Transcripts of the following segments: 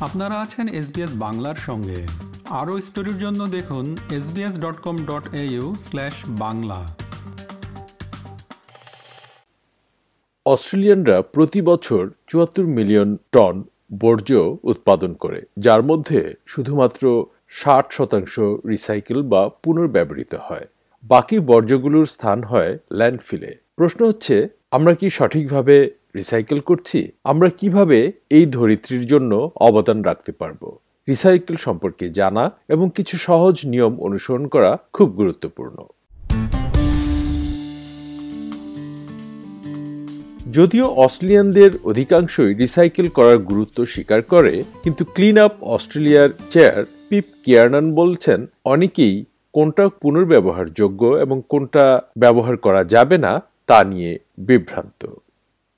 আপনারা আছেন এসবিএস বাংলার সঙ্গে। আরও স্টোরির জন্য দেখুন SBS dot com dot au slash Bangla. অস্ট্রেলিয়ানরা প্রতি বছর চুয়াত্তর মিলিয়ন টন বর্জ্য উৎপাদন করে, যার মধ্যে শুধুমাত্র ষাট শতাংশ রিসাইকেল বা পুনর্ব্যবহৃত হয়। বাকি বর্জ্যগুলোর স্থান হয় ল্যান্ডফিলে। প্রশ্ন হচ্ছে, আমরা কি সঠিকভাবে রিসাইকেল করছি, আমরা কীভাবে এই ধরিত্রীর জন্য অবদান রাখতে পারব? রিসাইকেল সম্পর্কে জানা এবং কিছু সহজ নিয়ম অনুসরণ করা খুব গুরুত্বপূর্ণ। যদিও অস্ট্রেলিয়ানদের অধিকাংশই রিসাইকেল করার গুরুত্ব স্বীকার করে, কিন্তু ক্লিন আপ অস্ট্রেলিয়ার চেয়ার পিপ কিয়ারনান বলছেন, অনেকেই কোনটা পুনর্ব্যবহারযোগ্য এবং কোনটা ব্যবহার করা যাবে না তা নিয়ে বিভ্রান্ত।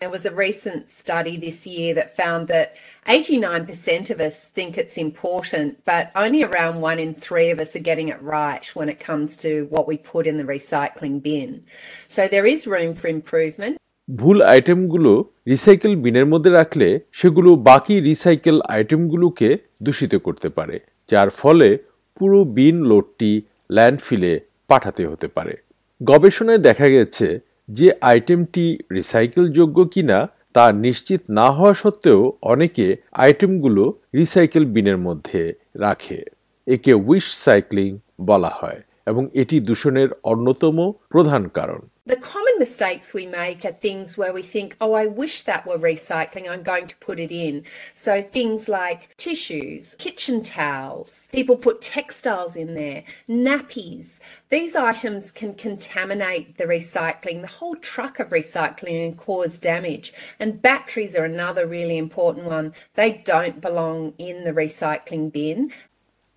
There was a recent study this year that found that 89% of us think it's important, but only around one in three of us are getting it right when it comes to what we put in the recycling bin. So there is room for improvement. ভুল আইটেমগুলো recycle বিনের মধ্যে রাখলে সেগুলো বাকি recycle আইটেমগুলোকে দূষিত করতে পারে যার ফলে পুরো বিন লোডটি ল্যান্ডফিলে পাঠাতে হতে পারে গবেষণায় দেখা গেছে যে আইটেমটি রিসাইকেলযোগ্য কিনা তা নিশ্চিত না হওয়া সত্ত্বেও অনেকে আইটেমগুলো রিসাইকেল বিনের মধ্যে রাখে। একে উইশ সাইক্লিং বলা হয়। এবং এটি দূষণের অন্যতম প্রধান কারণ The common mistakes we make are things where we think, oh, I wish that were recycling, I'm going to put it in. So things like tissues, kitchen towels, people put textiles in there, nappies. These items can contaminate the recycling, the whole truck of recycling and cause damage. And batteries are another really important one. They don't belong in the recycling bin.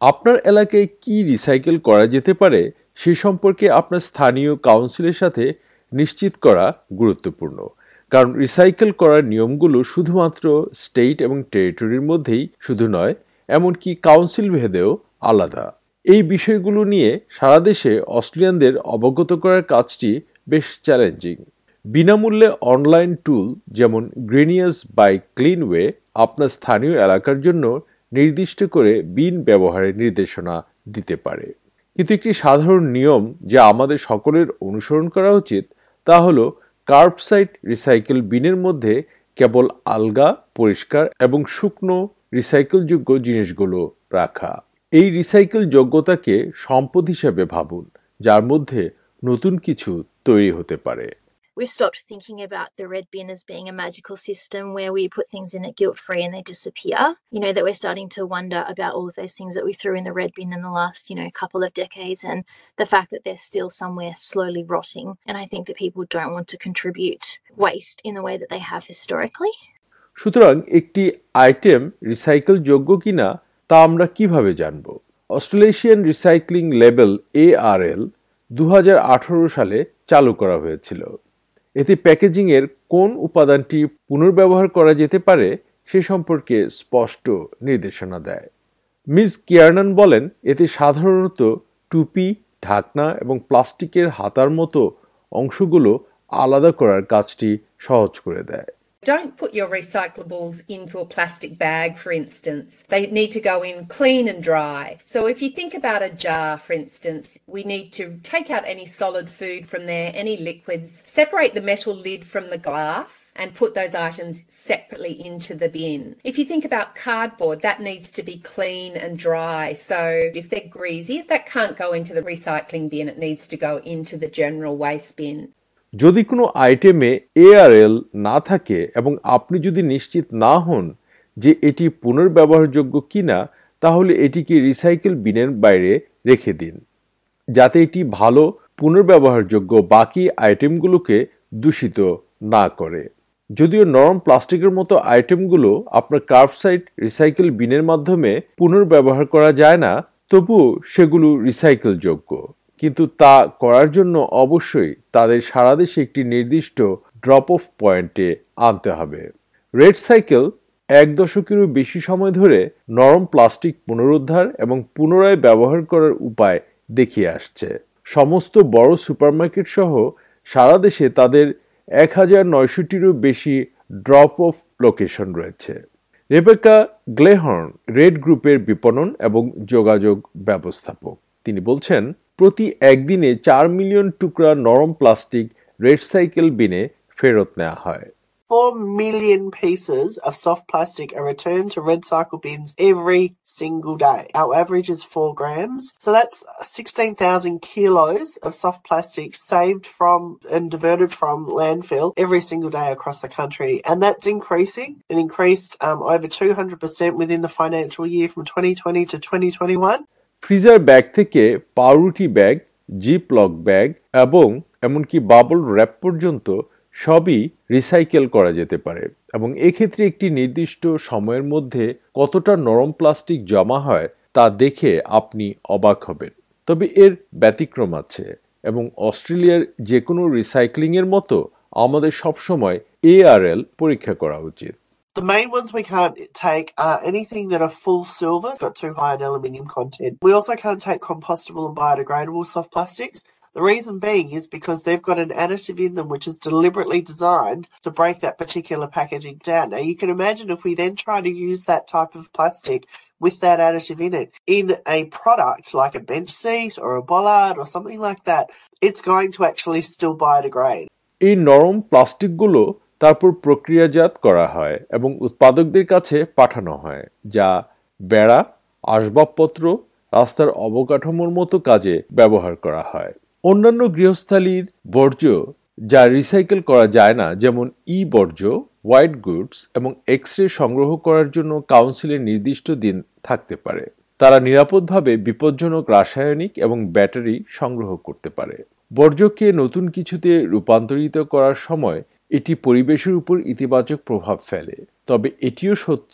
আপনার এলাকায় কি recycle করা যেতে পারে সে সম্পর্কে আপনার স্থানীয় কাউন্সিলের সাথে নিশ্চিত করা গুরুত্বপূর্ণ। কারণ রিসাইকেল করার নিয়মগুলো শুধুমাত্র স্টেট এবং টেরিটরির মধ্যেই শুধু নয়, এমনকি কাউন্সিল ভেদেও আলাদা। এই বিষয়গুলো নিয়ে সারা দেশে অস্ট্রেলিয়ানদের অবগত করার কাজটি বেশ চ্যালেঞ্জিং বিনামূল্যে অনলাইন টুল যেমন গ্রেনিয়াস বাই ক্লিনওয়ে আপনার স্থানীয় এলাকার জন্য নির্দিষ্ট করে বিন ব্যবহারের নির্দেশনা দিতে পারে। কিন্তু একটি সাধারণ নিয়ম যা আমাদের সকলের অনুসরণ করা উচিত তা হল কার্বসাইট রিসাইকেল বিনের মধ্যে কেবল আলগা, পরিষ্কার এবং শুকনো রিসাইকেলযোগ্য জিনিসগুলো রাখা। এই রিসাইকেল যোগ্যতাকে সম্পদ হিসেবে ভাবুন, যার মধ্যে নতুন কিছু তৈরি হতে পারে। We've stopped thinking about the red bin as being a magical system where we put things in it guilt free and they disappear. You know, that we're starting to wonder about all of those things that we threw in the red bin in the last, you know, couple of decades and the fact that they're still somewhere slowly rotting. And I think that people don't want to contribute waste in the way that they have historically. সুতরাং একটি item recycle যোগ্য কিনা তা আমরা কীভাবে জানব অস্ট্রেলেশিয়ান recycling label এআরএল দু সালে চালু করা হয়েছিল এতে প্যাকেজিংয়ের কোন উপাদানটি পুনর্ব্যবহার করা যেতে পারে সে সম্পর্কে স্পষ্ট নির্দেশনা দেয়। মিস কিয়ারনান বলেন, এতে সাধারণত টুপি, ঢাকনা এবং প্লাস্টিকের হাতার মতো অংশগুলো আলাদা করার কাজটি সহজ করে দেয়। Don't put your recyclables into a plastic bag, for instance. They need to go in clean and dry. So, if you think about a jar, for instance, we need to take out any solid food from there, any liquids, separate the metal lid from the glass, and put those items separately into the bin. If you think about cardboard, that needs to be clean and dry. So, if they're greasy, if that can't go into the recycling bin, it needs to go into the general waste bin. যদি কোনো আইটেমে এআরএল না থাকে এবং আপনি যদি নিশ্চিত না হন যে এটি পুনর্ব্যবহারযোগ্য কিনা, তাহলে এটিকে রিসাইকেল বিনের বাইরে রেখে দিন, যাতে এটি ভালো, পুনর্ব্যবহারযোগ্য বাকি আইটেমগুলোকে দূষিত না করে। যদিও নরম প্লাস্টিকের মতো আইটেমগুলো আপনার কার্বসাইট রিসাইকেল বিনের মাধ্যমে পুনর্ব্যবহার করা যায় না, তবুও সেগুলো রিসাইকেলযোগ্য কিন্তু তা করার জন্য অবশ্যই তাদের সারা দেশে একটি নির্দিষ্ট ড্রপ অফ পয়েন্টে আনতে হবে। রেড সাইকেল এক দশকেরও বেশি সময় ধরে নরম প্লাস্টিক পুনরুদ্ধার এবং পুনরায় ব্যবহার করার উপায় দেখিয়ে আসছে। সমস্ত বড় সুপারমার্কেট সহ সারা দেশে তাদের এক হাজার নয়শোটিরও বেশি ড্রপ অফ লোকেশন রয়েছে। রেবেকা গ্লেহর্ন রেড গ্রুপের বিপণন এবং যোগাযোগ ব্যবস্থাপক। তিনি বলছেন প্রতি একদিনে চার মিলিয়ন টুকরা নরম প্লাস্টিক রেড সাইকেল বিনে ফেরত নেওয়া হয় 4 million pieces of soft plastic are returned to red cycle bins every single day. Our average is 4 grams. So that's 16,000 kilos of soft plastic saved from and diverted from landfill every single day across the country. And that's increasing. It increased um, over 200% within the financial year from 2020 to 2021. Freezer bag থেকে পাউরুটি bag zip lock bag এবং এমনকি bubble wrap পর্যন্ত সবই recycle করা যেতে পারে এবং এক্ষেত্রে একটি নির্দিষ্ট সময়ের মধ্যে কতটা নরম প্লাস্টিক জমা হয় তা দেখে আপনি অবাক হবেন। তবে এর ব্যতিক্রম আছে এবং অস্ট্রেলিয়ার যে কোনো রিসাইক্লিংয়ের মতো আমাদের সবসময় এআরএল পরীক্ষা করা উচিত। The main ones we can't take are anything that are full silver, got too high an aluminium content. We also can't take compostable and biodegradable soft plastics. The reason being is because they've got an additive in them which is deliberately designed to break that particular packaging down. Now, you can imagine if we then try to use that type of plastic with that additive in it in a product like a bench seat or a bollard or something like that, it's going to actually still biodegrade. এই নরম প্লাস্টিকগুলো তারপর প্রক্রিয়াজাত করা হয় এবং উৎপাদকদের কাছে পাঠানো হয়, যা বেড়া, আসবাবপত্র, রাস্তার অবকাঠামোর মতো কাজে ব্যবহার করা হয়। অন্যান্য গৃহস্থালির বর্জ্য যা রিসাইকেল করা যায় না, যেমন ই বর্জ্য হোয়াইট গুডস এবং এক্স রে সংগ্রহ করার জন্য কাউন্সিলের নির্দিষ্ট দিন থাকতে পারে। তারা নিরাপদভাবে বিপজ্জনক রাসায়নিক এবং ব্যাটারি সংগ্রহ করতে পারে। বর্জ্যকে নতুন কিছুতে রূপান্তরিত করার সময় এটি পরিবেশের উপর ইতিবাচক প্রভাব ফেলে। তবে এটিও সত্য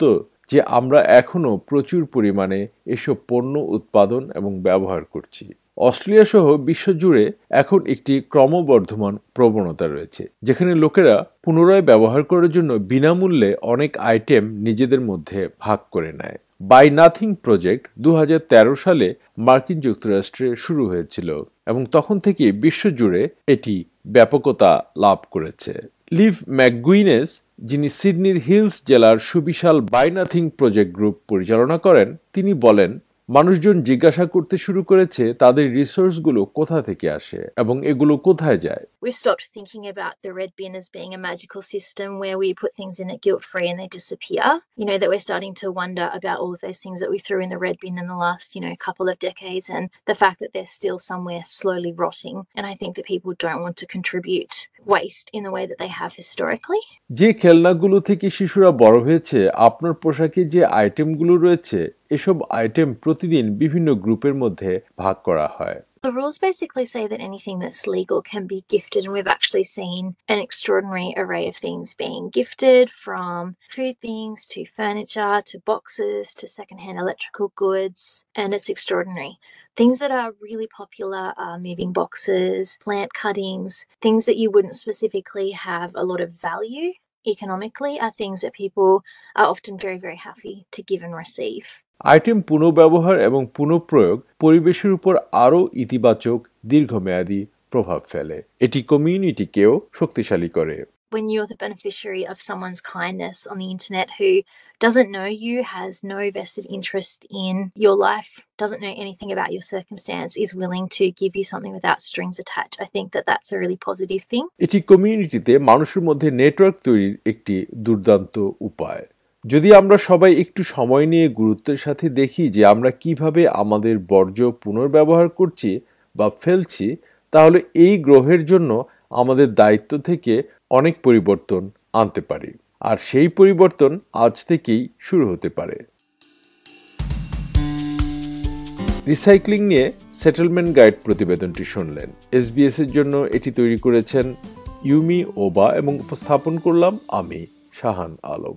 যে আমরা এখনও প্রচুর পরিমাণে এসব পণ্য, উৎপাদন এবং ব্যবহার করছি। অস্ট্রেলিয়া সহ বিশ্বজুড়ে এখন একটি ক্রমবর্ধমান প্রবণতা রয়েছে, যেখানে লোকেরা পুনরায় ব্যবহার করার জন্য বিনামূল্যে অনেক আইটেম নিজেদের মধ্যে ভাগ করে নেয়। বাই নাথিং প্রজেক্ট দু হাজার তেরো সালে মার্কিন যুক্তরাষ্ট্রে শুরু হয়েছিল এবং তখন থেকে বিশ্বজুড়ে এটি ব্যাপকতা লাভ করেছে। লিভ ম্যাকগুইনেস, যিনি সিডনির হিলস জেলার সুবিশাল বাই নাথিং প্রজেক্ট গ্রুপ পরিচালনা করেন, তিনি বলেন মানুষজন জিজ্ঞাসা করতে শুরু করেছে তাদের রিসোর্সগুলো কোথা থেকে আসে এবং এগুলো কোথায় যায় We've stopped thinking about the red bin as being a magical system where we put things in it guilt free and they disappear. You know, that we're starting to wonder about all of those things that we threw in the red bin in the last, you know, couple of decades and the fact that they're still somewhere slowly rotting. And I think that people don't want to contribute waste in the way that they have historically. যে খেলনাগুলো থেকে শিশুরা বড় হয়েছে আপনার পোশাকে যে আইটেমগুলো রয়েছে এসব আইটেম প্রতিদিন বিভিন্ন গ্রুপের মধ্যে ভাগ করা হয় The rules basically say that anything that's legal can be gifted, and we've actually seen an extraordinary array of things being gifted from food things to furniture to boxes to secondhand electrical goods, and it's extraordinary. Things that are really popular are moving boxes, plant cuttings, things that you wouldn't specifically have a lot of value economically are things that people are often very, very happy to give and receive. Item পুনঃব্যবহার এবং পুনঃপ্রয়োগ পরিবেশের উপর আরও ইতিবাচক দীর্ঘমেয়াদী প্রভাব ফেলে এটি কমিউনিটিকেও শক্তিশালী করে when you're the beneficiary of someone's kindness on the internet who doesn't know you, has no vested interest in your life, doesn't know anything about your circumstance, is willing to give you something without strings attached, I think that that's a really positive thing. এটি কমিউনিটিতে মানুষের মধ্যে network তৈরির একটি দুর্দান্ত উপায় যদি আমরা সবাই একটু সময় নিয়ে গুরুত্বের সাথে দেখি যে আমরা কীভাবে আমাদের বর্জ্য পুনর্ব্যবহার করছি বা ফেলছি তাহলে এই গ্রহের জন্য আমাদের দায়িত্ব থেকে অনেক পরিবর্তন আনতে পারি। আর সেই পরিবর্তন আজ থেকেই শুরু হতে পারে। রিসাইক্লিং নিয়ে সেটেলমেন্ট গাইড প্রতিবেদনটি শুনলেন। এসবিএস এর জন্য এটি তৈরি করেছেন ইউমি, ওবা এবং উপস্থাপন করলাম আমি, শাহান আলম।